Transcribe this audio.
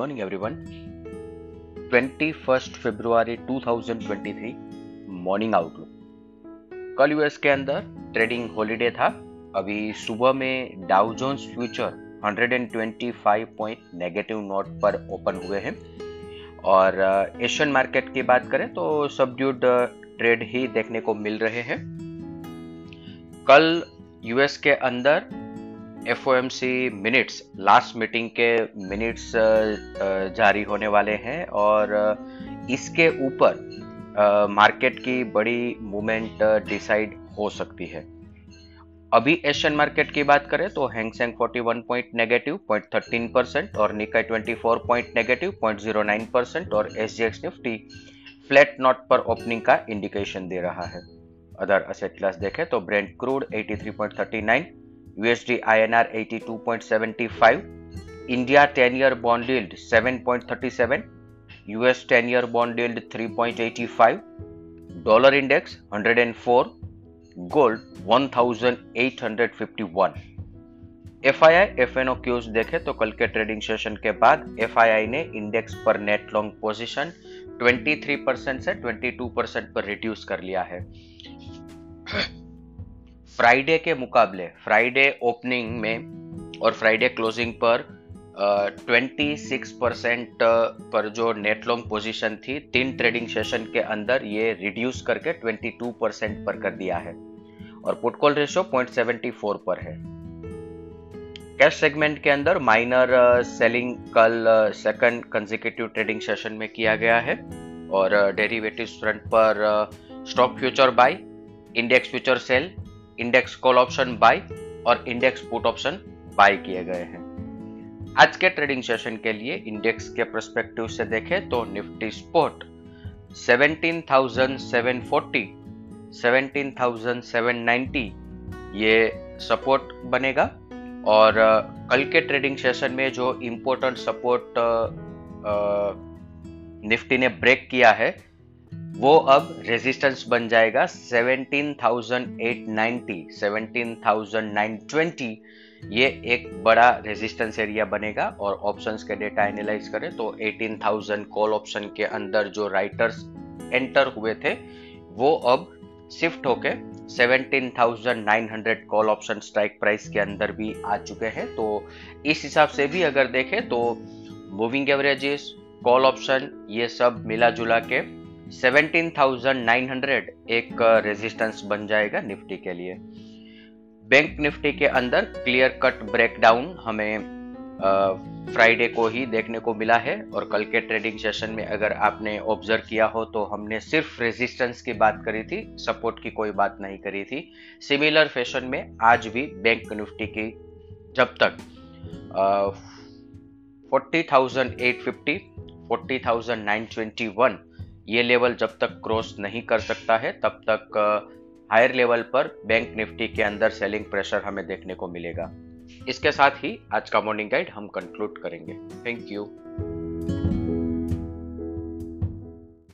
morning everyone. 21st फरवरी 2023 morning outlook कल US के अंदर ट्रेडिंग हॉलीडे था। अभी सुबह में Dow Jones future 125 point negative note पर ओपन हुए हैं। और एशियन uh, मार्केट की बात करें तो सबड्यूड ट्रेड uh, ही देखने को मिल रहे हैं। कल यूएस के अंदर एफ़ मिनट्स लास्ट मीटिंग के मिनट्स जारी होने वाले हैं और इसके ऊपर मार्केट की बड़ी मूवमेंट डिसाइड हो सकती है। अभी एशियन मार्केट की बात करें तो Hang Seng 41 point negative point thirteen percent और Nikkei 24 point negative point zero nine percent और S G X Nifty flat note पर ओपनिंग का इंडिकेशन दे रहा है। अदर असेट क्लास देखें तो Brent crude 83.39 USD INR 82.75, India 10 year bond yield 7.37, US 10 year bond yield 3.85, dollar index 104, gold 1851. F I I F N O cues देखे तो कल के ट्रेडिंग सेशन के बाद आई ने इंडेक्स पर नेट लॉन्ग पोजीशन 23 परसेंट से 22 परसेंट पर रिड्यूस कर लिया है फ्राइडे के मुकाबले फ्राइडे ओपनिंग में और फ्राइडे क्लोजिंग पर ट्वेंटी सिक्स परसेंट पर जो नेट लॉन्ग पोजीशन थी, तीन ट्रेडिंग सेशन के अंदर ये रिड्यूस करके 22 परसेंट पर कर दिया है। और put call ratio point seventy four पर है। कैश सेगमेंट के अंदर माइनर सेलिंग कल सेकंड कंजिकेटिव ट्रेडिंग सेशन में किया गया है। और डेरिवेटिव फ्रंट पर stock future buy index future sell index call option buy और इंडेक्स पुट ऑप्शन बाय किए गए हैं। आज के ट्रेडिंग सेशन के लिए इंडेक्स के परस्पेक्टिव से देखें तो निफ्टी स्पोर्ट 17,740 17,790 ये सपोर्ट बनेगा और कल के ट्रेडिंग सेशन में जो इंपॉर्टेंट सपोर्ट निफ्टी ने ब्रेक किया है वो अब रेजिस्टेंस बन जाएगा 17,890 17,920 ये एक बड़ा रेजिस्टेंस एरिया बनेगा और ऑप्शंस के डेटा एनालाइज करें तो 18,000 कॉल ऑप्शन के अंदर जो राइटर्स एंटर हुए थे वो अब शिफ्ट होके 17,900 कॉल ऑप्शन स्ट्राइक प्राइस के अंदर भी आ चुके हैं। तो इस हिसाब से भी अगर देखें तो मूविंग एवरेजेस कॉल ऑप्शन ये सब मिला जुला के 17,900 एक रेजिस्टेंस बन जाएगा निफ्टी के लिए। बैंक निफ्टी के अंदर क्लियर कट ब्रेकडाउन हमें फ्राइडे को ही देखने को मिला है और कल के ट्रेडिंग सेशन में अगर आपने ऑब्ज़र्व किया हो तो हमने सिर्फ़ रेजिस्टेंस की बात करी थी सपोर्ट की कोई बात नहीं करी थी। सिमिलर फ़ैशन में आज भी बैंक निफ्टी की जब तक forty thousand eight fifty forty thousand nine twenty one ये लेवल जब तक क्रॉस नहीं कर सकता है, तब तक हायर लेवल पर बैंक निफ्टी के अंदर सेलिंग प्रेशर हमें देखने को मिलेगा। इसके साथ ही आज का मॉर्निंग गाइड हम कंक्लूड करेंगे। Thank you.